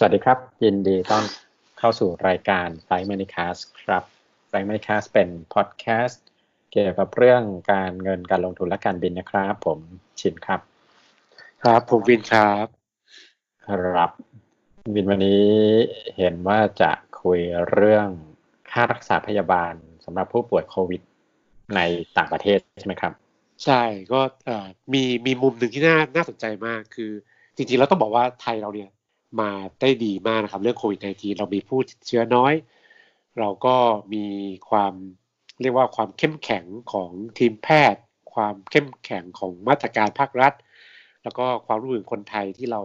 สวัสดีครับ ยินดีต้อนเข้าสู่รายการ f l i g h t Moneycast ครับ f l i g h t Moneycast เป็นพอดแคสต์เกี่ยวกับเรื่องการเงินการลงทุนและการบินนะครับ ผมชินครับ ครับผมวินครับครับวินวันนี้เห็นว่าจะคุยเรื่องค่ารักษาพยาบาลสำหรับผู้ป่วยโควิด ในต่างประเทศใช่ไหมครับ ใช่ก็มีมีมุมหนึ่งที่น่าน่าสนใจมากคือจริงๆเราต้องบอกว่าไทยเราเนี่ย มาได้ดีมากนะครับ เรื่องโควิด -19 เรามีผู้ติดเชื้อน้อย เราก็มีความเรียกว่าความเข้มแข็งของทีมแพทย์ ความเข้มแข็งของมาตรการภาครัฐ แล้วก็ความร่วมมือคนไทยที่เรา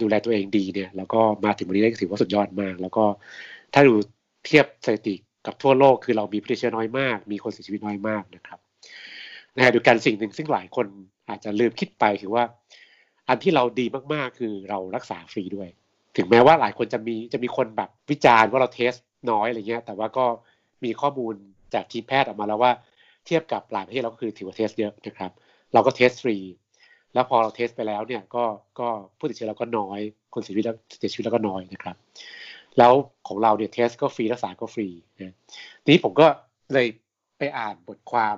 ดูแลตัวเองดีเนี่ย แล้วก็มาถึงวันนี้ได้ถือว่าสุดยอดมาก แล้วก็ถ้าดูเทียบสถิติกับทั่วโลกคือเรามีผู้ติดเชื้อน้อยมาก มีคนเสียชีวิตน้อยมากนะครับนะฮะดูการสิ่งหนึ่งซึ่งหลายคนอาจจะลืมคิดไปคือว่า อันที่เราดีมากๆ คือเรารักษาฟรีด้วย ถึงแม้ว่าหลายคนจะมีจะมีคนแบบวิจารณ์ว่าเรา test น้อยอะไรเงี้ย แต่ว่าก็มีข้อมูลจากทีมแพทย์ออกมาแล้วว่าเทียบกับหลายประเทศเราก็คือถือว่า test เยอะนะครับ เราก็ test ฟรี แล้วพอเรา test ไปแล้วเนี่ยก็ก็ผู้ติดเชื้อเราก็น้อย คนเสียชีวิตแล้วเสียชีวิตแล้วก็น้อยนะครับ แล้วของเราเนี่ย test ก็ฟรีรักษาก็ฟรีนะทีนี้ผมก็เลยไปอ่านบทความ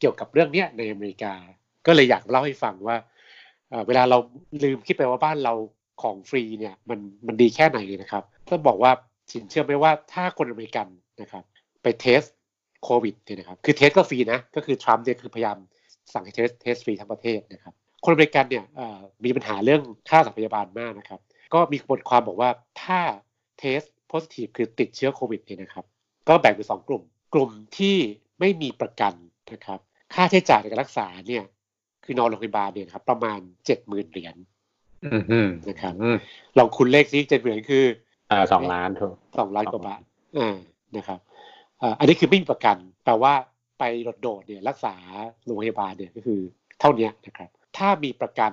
เกี่ยวกับเรื่องเนี้ยในอเมริกา ก็เลยอยากเล่าให้ฟังว่า เวลาเราลืมคิดไปว่าบ้านเราของฟรีเนี่ยมันมันดีแค่ไหนนะครับต้องบอกว่าสินเชื่อไหมว่าถ้าคนอเมริกันนะครับไป test โควิดเนี่ยนะครับคือ test ก็ฟรีนะก็คือทรัมป์เนี่ยคือพยายามสั่งให้ test test ฟรีทั้งประเทศนะครับคนอเมริกันเนี่ยมีปัญหาเรื่องค่ารักษาพยาบาลมากนะครับ ก็มีบทความบอกว่าถ้าเทสโพสิทีฟคือติดเชื้อโควิดเนี่ยนะครับ ก็แบ่งเป็นสองกลุ่ม กลุ่มที่ไม่มีประกันนะครับ ค่าใช้จ่ายในการรักษาเนี่ย คือนอนโรงพยาบาลเนี่ยครับ ประมาณเจ็ดหมื่นเหรียญนะครับลองคุณเลขซิเจ็ดหมื่นคืออ่าสองล้านถูกสองล้านกว่าบาทอ่านะครับอ่าอันนี้คือไม่มีประกัน แปลว่าไปโดดๆเนี่ย รักษาโรงพยาบาลเนี่ยก็คือเท่านี้นะครับ ถ้ามีประกัน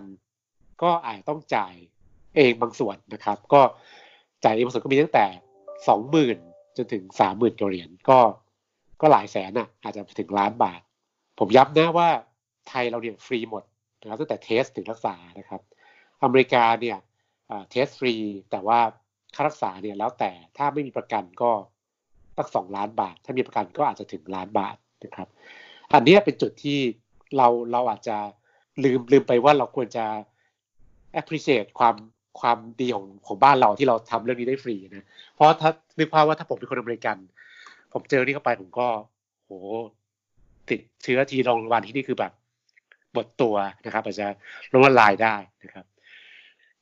ก็อาจต้องจ่ายเองบางส่วนนะครับ ก็จ่ายเองบางส่วนก็มีตั้งแต่สองหมื่นจนถึงสามหมื่นเหรียญก็ก็หลายแสนอะอาจจะถึงล้านบาท ผมย้ำนะว่า ไทยเราเนี่ยฟรีหมดนะครับตั้งแต่เทสถึงรักษานะครับ อเมริกาเนี่ยเทสฟรีแต่ว่าค่ารักษาเนี่ยแล้วแต่ถ้าไม่มีประกันก็ตั้งสองล้านบาท ถ้ามีประกันก็อาจจะถึงล้านบาทนะครับ อันนี้เป็นจุดที่เราเราอาจจะลืมลืมไปว่าเราควรจะ appreciate ความความดีของของบ้านเราที่เราทำเรื่องนี้ได้ฟรีนะ เพราะถ้านึกภาพว่าถ้าผมเป็นคนอเมริกัน ผมเจอนี่เข้าไปผมก็โหติดเชื้อทีโรงพยาบาลที่นี่คือแบบ บทตัวนะครับ อาจจะลงละลายได้นะครับ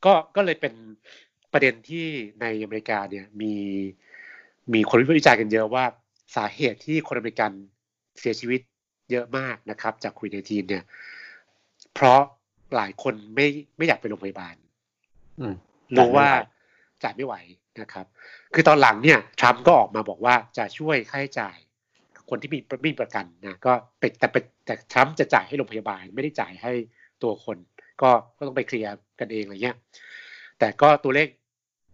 ก็ก็เลยเป็นประเด็นที่ในอเมริกาเนี่ยมีมีคนวิจารณ์กันเยอะว่าสาเหตุที่คนอเมริกันเสียชีวิตเยอะมากนะครับ จากคุยในทีมเนี่ย เพราะหลายคนไม่ไม่อยากไปโรงพยาบาลรู้ว่าจ่ายไม่ไหวนะครับ คือตอนหลังเนี่ยทรัมป์ก็ออกมาบอกว่าจะช่วยค่าใช้จ่าย คนที่มีม่มีประกันนะก็เป็นแต่เป็นแต่ทรัมป์จะจ่ายให้โรงพยาบาลไม่ได้จ่ายให้ตัวคน ก็ก็ต้องไปเคลียร์กันเองอะไรเงี้ยแต่ก็ตัวเลข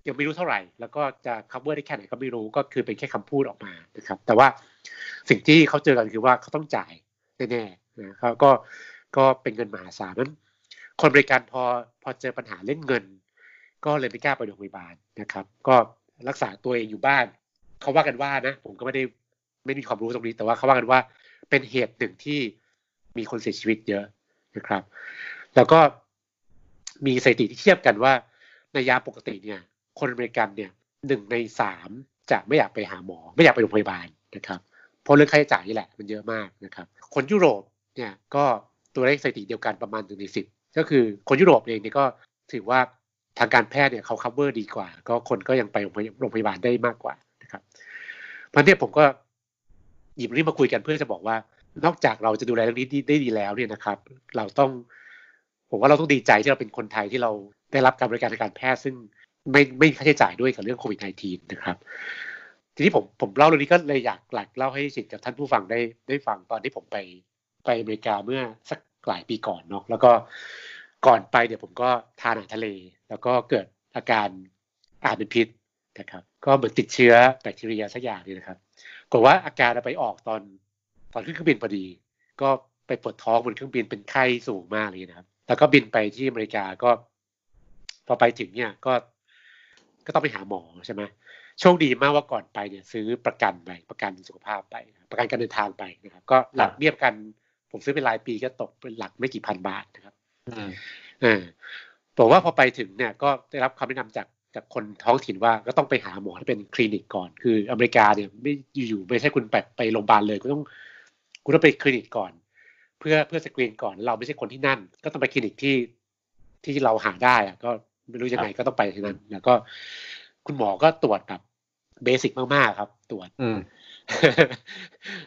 ยังไม่รู้เท่าไหร่ แล้วก็จะ cover ได้แค่ไหนก็ไม่รู้ก็คือเป็นแค่คำพูดออกมานะครับ แต่ว่าสิ่งที่เขาเจอกันคือว่าเขาต้องจ่ายแน่ๆนะเขาก็ก็เป็นเงินมหาศาลนั้น คนบริการพอพอเจอปัญหาเรื่องเงิน ก็เลยไม่กล้าไปโรงพยาบาลนะครับ ก็รักษาตัวเองอยู่บ้านเขาว่ากันว่านะ ผมก็ไม่ได้ ไม่มีความรู้ตรงนี้ แต่ว่าเขาว่ากันว่าเป็นเหตุหนึ่งที่มีคนเสียชีวิตเยอะนะครับ แล้วก็มีสถิติที่เทียบกันว่าในยามปกติเนี่ย คนอเมริกันเนี่ยหนึ่งในสามจะไม่อยากไปหาหมอ ไม่อยากไปโรงพยาบาลนะครับเพราะเรื่องค่าใช้จ่ายนี่แหละมันเยอะมากนะครับ คนยุโรปเนี่ยก็ตัวเลขสถิติเดียวกันประมาณหนึ่งในสิบก็คือคนยุโรปเองเนี่ยก็ถือว่าทางการแพทย์เนี่ยเขา cover ดีกว่า ก็คนก็ยังไปโรงพยาบาลได้มากกว่านะครับเพราะเนี่ยผมก็ หยิบเรื่องมาคุยกันเพื่อจะบอกว่า นอกจากเราจะดูแลเรื่องนี้ได้ดีแล้วเนี่ยนะครับ เราต้อง ผมว่าเราต้องดีใจที่เราเป็นคนไทยที่เราได้รับการบริการทางการแพทย์ซึ่งไม่ไม่ค่าใช้จ่ายด้วยกับเรื่องโควิด -19 นะครับ ทีนี้ผมผมเล่าเรื่องนี้ก็เลยอยากหลักเล่าให้สิทธิ์กับท่านผู้ฟังได้ได้ฟังตอนที่ผมไปไปอเมริกาเมื่อสักหลายปีก่อนเนาะแล้วก็ก่อนไปเดี๋ยวผมก็ทานอาหารทะเล แล้วก็เกิดอาการอาหารเป็นพิษนะครับ ก็เหมือนติดเชื้อแบคทีเรียสักอย่างนี่นะครับ กว่าอาการไปออกตอนตอนขึ้นเครื่องบินพอดี ก็ไปปวดท้องบนเครื่องบินเป็นไข้สูงมากเลยนะครับ แล้วก็บินไปที่อเมริกาก็ พอไปถึงเนี่ยก็ก็ต้องไปหาหมอใช่ไหมโชคดีมากว่าก่อนไปเนี่ย ซื้อประกันไปประกันสุขภาพไป ประกันการเดินทางไปนะครับ ก็หลักเบี้ยประกัน ผมซื้อเป็นรายปีก็ตกเป็นหลักไม่กี่พันบาทนะครับอ่าบอกว่าพอไปถึงเนี่ย ก็ได้รับคำแนะนำจาก จากคนท้องถิ่นว่าก็ต้องไปหาหมอที่เป็นคลินิกก่อน คืออเมริกาเนี่ยไม่อยู่ๆไม่ใช่คุณไปไปโรงพยาบาลเลยก็ต้องคุณต้องไปคลินิกก่อน เพื่อเพื่อสกรีนก่อนเราไม่ใช่คนที่นั่น ก็ต้องไปคลินิกที่ที่เราหาได้อะก็ไม่รู้ยังไงก็ต้องไปที่นั่นแล้วก็ คุณหมอก็ตรวจแบบเบสิกมากๆครับ ตรวจ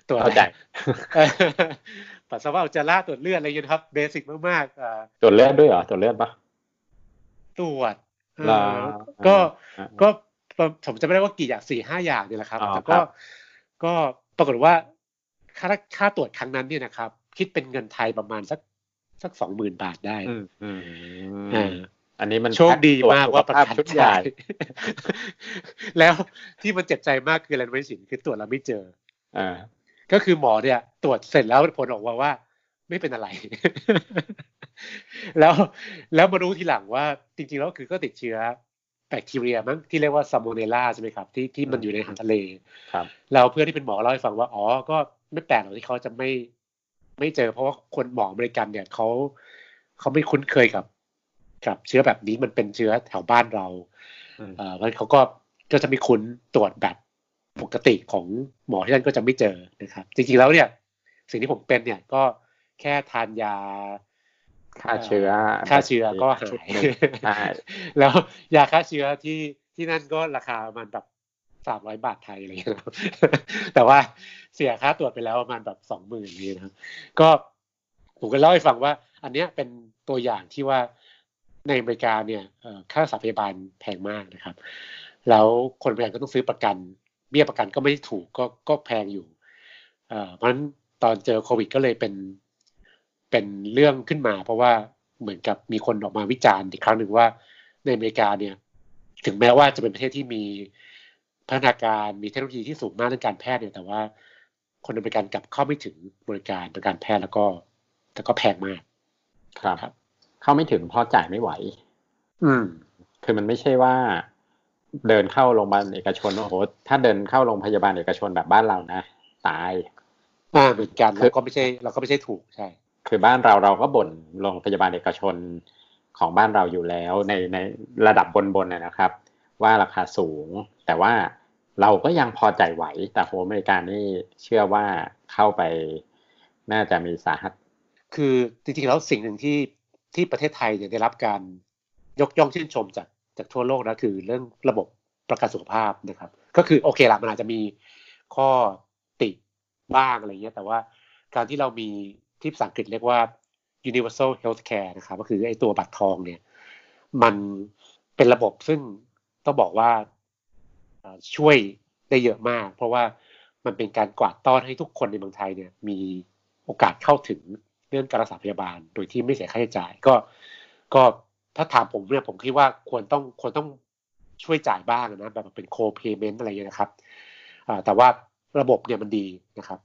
ตรวจใหญ่ปัสสาวะอุจจาระตรวจเลือดอะไรเงี้ยครับ เบสิกมากๆตรวจเลือดด้วยเหรอตรวจเลือดปะตรวจ ก็ก็ผมจะไม่ได้ว่ากี่อย่างสี่ห้าอย่างนี่แหละครับแต่ก็ก็ปรากฏว่าค่าค่าตรวจครั้งนั้นเนี่ยนะครับ คิดเป็นเงินไทยประมาณสักสักสองหมื่นบาทได้อ่าอันนี้มันโชคดีมากว่าประกันชุดใหญ่แล้วที่มันเจ็บใจมากคืออะไรไม่สินคือตรวจแล้วไม่เจออ่าก็คือหมอเนี่ย ตรวจเสร็จแล้วผลออกมาว่า ไม่เป็นอะไร แล้วแล้วมารู้ทีหลังว่าจริงๆแล้วคือก็ติดเชื้อแบคทีเรียมั้งที่เรียกว่าซามโมเนล่าใช่ไหมครับ ที่ที่มันอยู่ในอาหารทะเลครับเราเพื่อนที่เป็นหมอเล่าให้ฟังว่าอ๋อก็ไม่แปลกหรอกที่เขาจะไม่ไม่เจอ เพราะว่าคนหมออเมริกันเนี่ยเขาเขาไม่คุ้นเคยกับ กับเชื้อแบบนี้มันเป็นเชื้อแถวบ้านเราเอ่อเขาก็ก็จะไม่คุ้นตรวจแบบปกติของหมอที่นั่นก็จะไม่เจอนะครับ จริงๆแล้วเนี่ย สิ่งที่ผมเป็นเนี่ยก็ แค่ทานยาฆ่าเชื้อฆ่าเชื้อก็หายแล้วยาฆ่าเชื้อที่ที่นั่นก็ราคาประมาณแบบสามร้อยบาทไทยอะไรอย่างเงี้ยแต่ว่าเสียค่าตรวจไปแล้วประมาณแบบสองหมื่นนี้นะครับก็ผมก็เล่าให้ฟังว่า อันเนี้ยเป็นตัวอย่างที่ว่าในอเมริกาเนี่ยค่ารักษาพยาบาลแพงมากนะครับ แล้วคนพยาบาลก็ต้องซื้อประกัน เบี้ยประกันก็ไม่ได้ถูกก็ก็แพงอยู่เพราะฉะนั้นตอนเจอโควิดก็เลยเป็น เป็นเรื่องขึ้นมา เพราะว่าเหมือนกับมีคนออกมาวิจารณ์อีกครั้งหนึ่งว่าในอเมริกาเนี่ย ถึงแม้ว่าจะเป็นประเทศที่มีพัฒนาการมีเทคโนโลยีที่สูงมากในการแพทย์เนี่ย แต่ว่าคนอเมริกันกลับเข้าไม่ถึงบริการทางการแพทย์แล้วก็ แต่ก็แพงมากครับ เข้าไม่ถึงเพราะจ่ายไม่ไหว อืม คือมันไม่ใช่ว่าเดินเข้าโรงพยาบาลเอกชนโอ้โหถ้าเดินเข้าโรงพยาบาลเอกชนแบบบ้านเรานะ ตายอ่าเหมือนกันเราก็ไม่ใช่เราก็ไม่ใช่ถูกใช่ คือบ้านเราเราก็บ่นโรงพยาบาลเอกชนของบ้านเราอยู่แล้วในในระดับบนๆนะครับ ว่าราคาสูง แต่ว่าเราก็ยังพอใจไหว แต่โฮอเมริกานี่เชื่อว่าเข้าไปน่าจะมีสาหัส คือจริงๆแล้วสิ่งหนึ่งที่ที่ประเทศไทยเนี่ยได้รับการยกย่องชื่นชมจากจากทั่วโลกนะคือเรื่องระบบประกันสุขภาพนะครับ ก็คือโอเคละมันอาจจะมีข้อติบ้างอะไรเงี้ยแต่ว่าการที่เรามี ที่ภาษาอังกฤษเรียกว่า universal healthcare นะครับก็คือไอ้ตัวบัตรทองเนี่ยมันเป็นระบบซึ่งต้องบอกว่าช่วยได้เยอะมาก เพราะว่ามันเป็นการกวาดต้อนให้ทุกคนในเมืองไทยเนี่ยมีโอกาสเข้าถึงเรื่องการรักษาพยาบาล โดยที่ไม่เสียค่าใช้จ่ายก็ก็ถ้าถามผมเนี่ยผมคิดว่าควรต้องควรต้องช่วยจ่ายบ้างนะแบบเป็นโคเพย์เมนต์อะไรเงี้ยนะครับแต่ว่าระบบเนี่ยมันดีนะครับ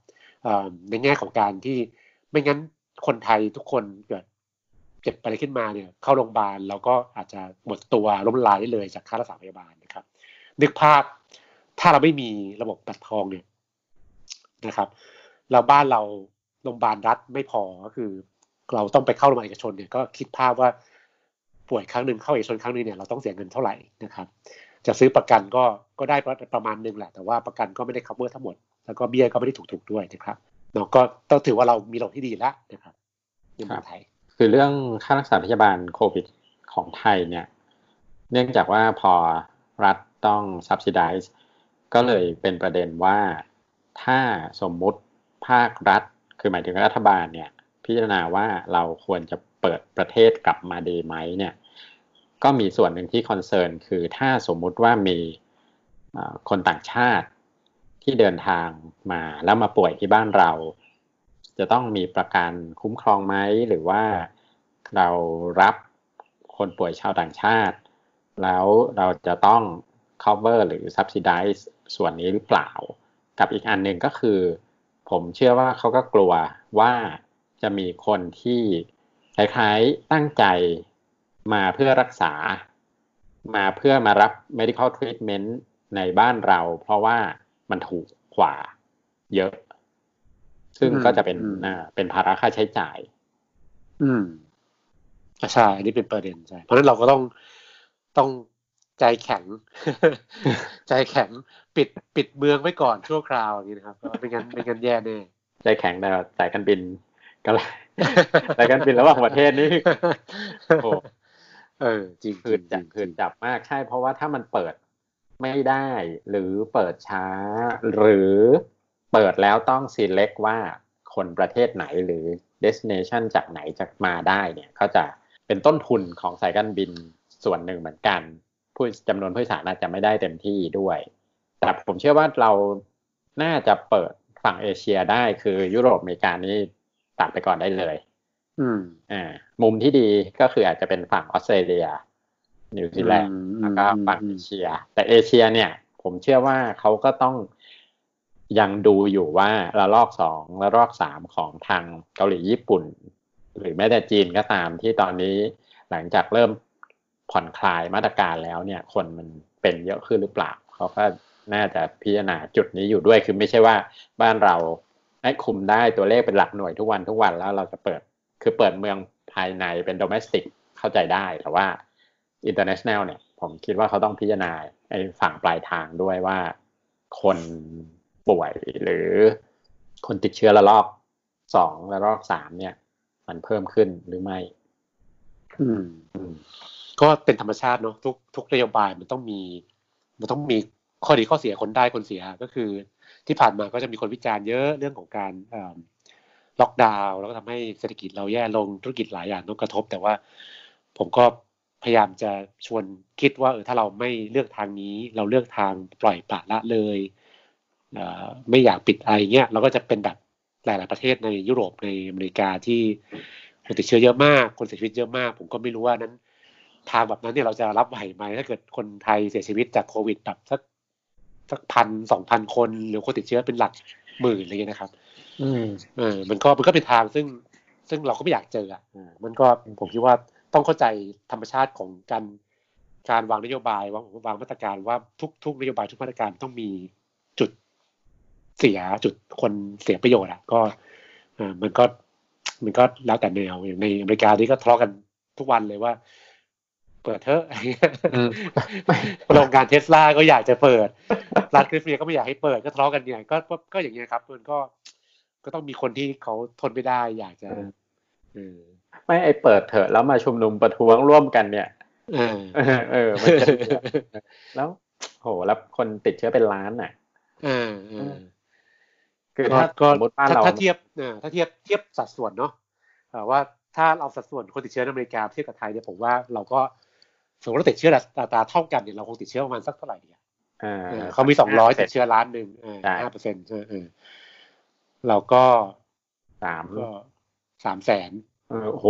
ในแง่ของการที่ ไม่งั้นคนไทยทุกคนเกิดเจ็บอะไรขึ้นมาเนี่ย เข้าโรงพยาบาลแล้วก็อาจจะหมดตัวล้มลายได้เลยจากค่ารักษาพยาบาลนะครับ นึกภาพถ้าเราไม่มีระบบบัตรทองเนี่ยนะครับเราบ้านเราโรงพยาบาลรัฐไม่พอก็คือ เราต้องไปเข้าโรงพยาบาลเอกชนเนี่ยก็คิดภาพว่าป่วยครั้งหนึ่งเข้าเอกชนครั้งนึงเนี่ยเราต้องเสียเงินเท่าไหร่นะครับ จะซื้อประกันก็ก็ได้ประมาณนึงแหละ แต่ว่าประกันก็ไม่ได้ cover ทั้งหมด แล้วก็เบี้ยก็ไม่ได้ถูกๆด้วยนะครับ เนาะก็ต้องถือว่าเรามีระบบที่ดีแล้วนะครับในเมืองไทย คือเรื่องค่ารักษาพยาบาลโควิดของไทยเนี่ย เนื่องจากว่าพอรัฐต้อง subsidize ก็เลยเป็นประเด็นว่าถ้าสมมุติภาครัฐ คือหมายถึงรัฐบาลเนี่ย พิจารณาว่าเราควรจะเปิดประเทศกลับมาดีไหมเนี่ย ก็มีส่วนหนึ่งที่คอนเซิร์นคือถ้าสมมุติว่ามีคนต่างชาติ ที่เดินทางมาแล้วมาป่วยที่บ้านเรา จะต้องมีประกันคุ้มครองไหมหรือว่าเรารับคนป่วยชาวต่างชาติ แล้วเราจะต้อง cover หรือ subsidize ส่วนนี้หรือเปล่า กับอีกอันหนึ่งก็คือ ผมเชื่อว่าเขาก็กลัวว่าจะมีคนที่คล้ายๆตั้งใจมาเพื่อรักษา มาเพื่อมารับ medical treatment ในบ้านเรา เพราะว่า มันถูกกว่าเยอะ ซึ่งก็จะเป็นอ่าเป็นภาระค่าใช้จ่าย อืมใช่อันนี้เป็นประเด็นใช่เพราะฉะนั้นเราก็ต้องต้องใจแข็ง ใจแข็งปิดปิดเมืองไว้ก่อนชั่วคราวอย่างนี้นะครับไม่งั้นไม่งั้นแย่แน่ใจแข็งแต่สายการบินก็เลยสายการบินระหว่างประเทศนี่โอ้เออ จริงคืนจับคืนจับมากใช่ เพราะว่าถ้ามันเปิด ไม่ได้ หรือเปิดช้า หรือเปิดแล้วต้อง select ว่าคนประเทศไหนหรือ destination จากไหนจะมาได้เนี่ยก็จะเป็นต้นทุนของสายการบินส่วนหนึ่งเหมือนกัน ผู้จำนวนผู้โดยสารอาจจะไม่ได้เต็มที่ด้วย แต่ผมเชื่อว่าเราน่าจะเปิดฝั่งเอเชียได้คือยุโรปอเมริกานี่ตัดไปก่อนได้เลย อืม อ่า มุมที่ดีก็คืออาจจะเป็นฝั่งออสเตรเลีย นิวซีแลนด์แล้วก็ฝั่งเอเชีย แต่เอเชียเนี่ย ผมเชื่อว่าเขาก็ต้องยังดูอยู่ว่าระลอกสองระลอกสามของทางเกาหลีญี่ปุ่น หรือแม้แต่จีนก็ตามที่ตอนนี้หลังจากเริ่มผ่อนคลายมาตรการแล้วเนี่ย คนมันเป็นเยอะขึ้นหรือเปล่าเขาก็น่าจะพิจารณาจุดนี้อยู่ด้วยคือไม่ใช่ว่าบ้านเราให้คุมได้ตัวเลขเป็นหลักหน่วยทุกวันทุกวันแล้วเราจะเปิด คือเปิดเมืองภายในเป็น domestic เข้าใจได้แต่ว่า international เนี่ย ผมคิดว่าเขาต้องพิจารณาไอ้ฝั่งปลายทางด้วยว่าคนป่วยหรือคนติดเชื้อระลอกสองระลอกสามเนี่ย มันเพิ่มขึ้นหรือไม่ก็เป็นธรรมชาติเนาะทุกทุกนโยบายมันต้องมี มันต้องมีข้อดีข้อเสียคนได้คนเสียก็คือ ที่ผ่านมาก็จะมีคนวิจารณ์เยอะเรื่องของการล็อกดาวน์แล้วก็ทำให้เศรษฐกิจเราแย่ลงธุรกิจหลายอย่างต้องกระทบ แต่ว่าผมก็ พยายามจะชวนคิดว่าเออถ้าเราไม่เลือกทางนี้ เราเลือกทางปล่อยปละละเลยเอ่อไม่อยากปิดอะไรเงี้ยเราก็จะเป็นแบบหลาย ๆ ประเทศในยุโรปในอเมริกาที่คนติดเชื้อเยอะมาก คนเสียชีวิตเยอะมาก ผมก็ไม่รู้ว่านั้น ทางแบบนั้นเนี่ยเราจะรับไหวไหมถ้าเกิดคนไทยเสียชีวิตจากโควิดแบบสักสักพันสองพันคน หรือคนติดเชื้อเป็นหลักหมื่นอะไรเงี้ยนะครับ อืมเออมันก็มันก็เป็นทางซึ่งซึ่งเราก็ไม่อยากเจออะอ่ามันก็ผมคิดว่า ต้องเข้าใจธรรมชาติของการการวางนโยบายวางวางมาตรการว่าทุกทุกนโยบายทุกมาตรการต้องมีจุดเสียจุดคนเสียประโยชน์อะก็อ่ามันก็มันก็แล้วแต่แนวอย่างในอเมริกานี่ก็ทะเลาะกันทุกวันเลยว่า เปิดเถอะอืมโรงงานเทสลาก็อยากจะเปิดรัฐแคลิฟอร์เนียก็ไม่อยากให้เปิดก็ทะเลาะกันเนี่ยก็ก็ก็อย่างเงี้ยครับมันก็ก็ต้องมีคนที่เขาทนไม่ได้ อยากจะอืมเออ ไม่ไอเปิดเถอะแล้วมาชุมนุมประท้วงร่วมกันเนี่ยเออเออเออมันจะแล้วโหแล้วคนติดเชื้อเป็นล้านอะเออเออคือก็ถ้าก็สมมติบ้านถ้าเราถ้าเทียบเออถ้าเทียบเทียบสัดส่วนเนาะเอ่อว่าถ้าเราสัดส่วนคนติดเชื้อในอเมริกาเทียบกับไทยเนี่ยผมว่าเราก็สมมติเราติดเชื้ออัตราเท่ากันเนี่ยเราคงติดเชื้อประมาณสักเท่าไหร่ดีอะอ่าเออเขามีสองร้อยติดเชื้อล้านหนึ่งใช่ห้าเปอร์เซ็นต์เออเราก็สามก็ สามแสนเออโห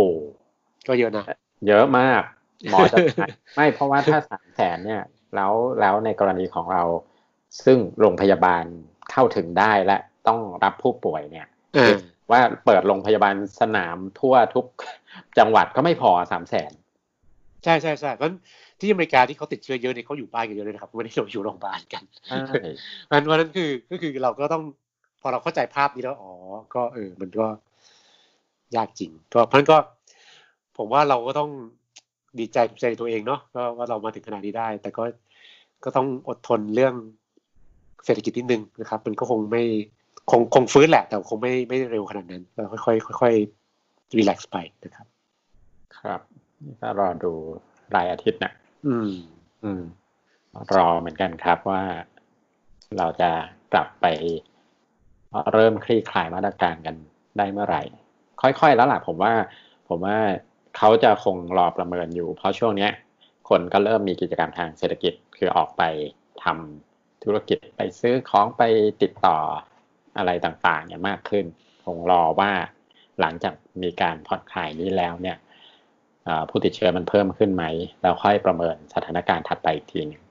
ก็เยอะนะ เยอะมาก หมอจะไม่เพราะว่าถ้าสามแสนเนี่ย แล้วแล้วในกรณีของเรา ซึ่งโรงพยาบาลเข้าถึงได้และต้องรับผู้ป่วยเนี่ยเออว่าเปิดโรงพยาบาลสนามทั่วทุกจังหวัดก็ไม่พอสามแสนใช่ใช่ใช่เพราะฉะนั้นที่อเมริกาที่เขาติดเชื้อเยอะเนี่ยเขาอยู่บ้านกันเยอะเลยนะครับไม่ได้อยู่โรงพยาบาลกันใช่มันวันนั้นคือก็คือเราก็ต้องพอเราเข้าใจภาพนี้แล้วอ๋อ ก็เออ มันก็ ยากจริง ก็เพราะฉะนั้นก็ ผมว่าเราก็ต้องดีใจภูมิใจในตัวเองเนาะก็ว่าเรามาถึงขนาดนี้ได้ แต่ก็ก็ต้องอดทนเรื่องเศรษฐกิจนิดนึงนะครับ มันก็คงไม่คงคงฟื้นแหละ แต่คงไม่ไม่เร็วขนาดนั้นเราค่อยๆค่อยๆรีแลกซ์ไปนะครับ ครับก็รอดูรายอาทิตย์นะอืม อืม รอเหมือนกันครับว่าเราจะกลับไปเริ่มคลี่คลายมาตรการกันได้เมื่อไหร่ ค่อยๆแล้วล่ะผมว่า ผมว่าเขาจะคงรอประเมินอยู่ เพราะช่วงเนี้ย คนก็เริ่มมีกิจกรรมทางเศรษฐกิจคือออกไปทำธุรกิจไปซื้อของไปติดต่ออะไรต่างๆเนี่ยมากขึ้น คงรอว่าหลังจากมีการผ่อนคลายนี้แล้วเนี่ยเอ่อผู้ติดเชื้อมันเพิ่มขึ้นไหมแล้วค่อยประเมินสถานการณ์ถัดไปอีกทีหนึง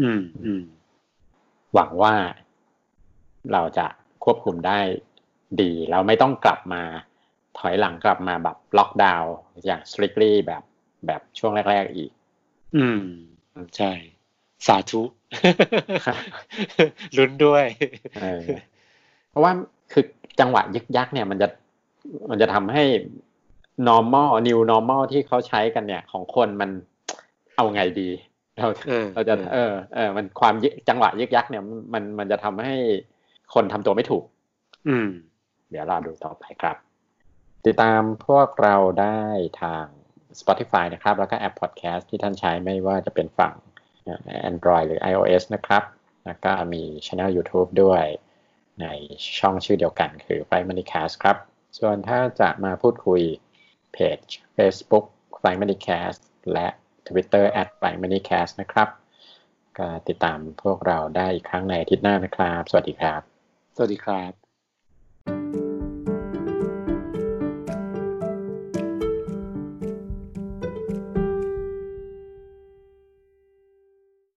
อืมอืมหวังว่าเราจะควบคุมได้ดีแล้วไม่ต้องกลับมา ถอยหลังกลับมาแบบล็อกดาวน์อย่าง strictly แบบแบบช่วงแรก ๆอีก อืม ใช่ สาธุลุ้นด้วยเพราะว่าคือจังหวะยึกยักเนี่ย มันจะมันจะทำให้ normal new normal ที่เขาใช้กันเนี่ย ของคนมันเอาไงดี เราเราจะ เออเออมันความจังหวะยึกยักเนี่ย มันมันจะทำให้คนทำตัวไม่ถูก อืม เดี๋ยวรอดูต่อไปครับ ติดตามพวกเราได้ทาง Spotify นะครับ แล้วก็แอป Podcast ที่ท่านใช้ไม่ว่าจะเป็นฝั่ง Android หรือ iOS นะครับ แล้วก็มีช anel YouTube ด้วยในช่องชื่อเดียวกันคือ f i Money Cast ครับ ส่วนถ้าจะมาพูดคุยเพจ Facebook f i Money Cast และ Twitter at f i Money Cast นะครับก็ติดตามพวกเราได้อีกครั้งในอาทิตย์หน้านะครับ สวัสดีครับ สวัสดีครับ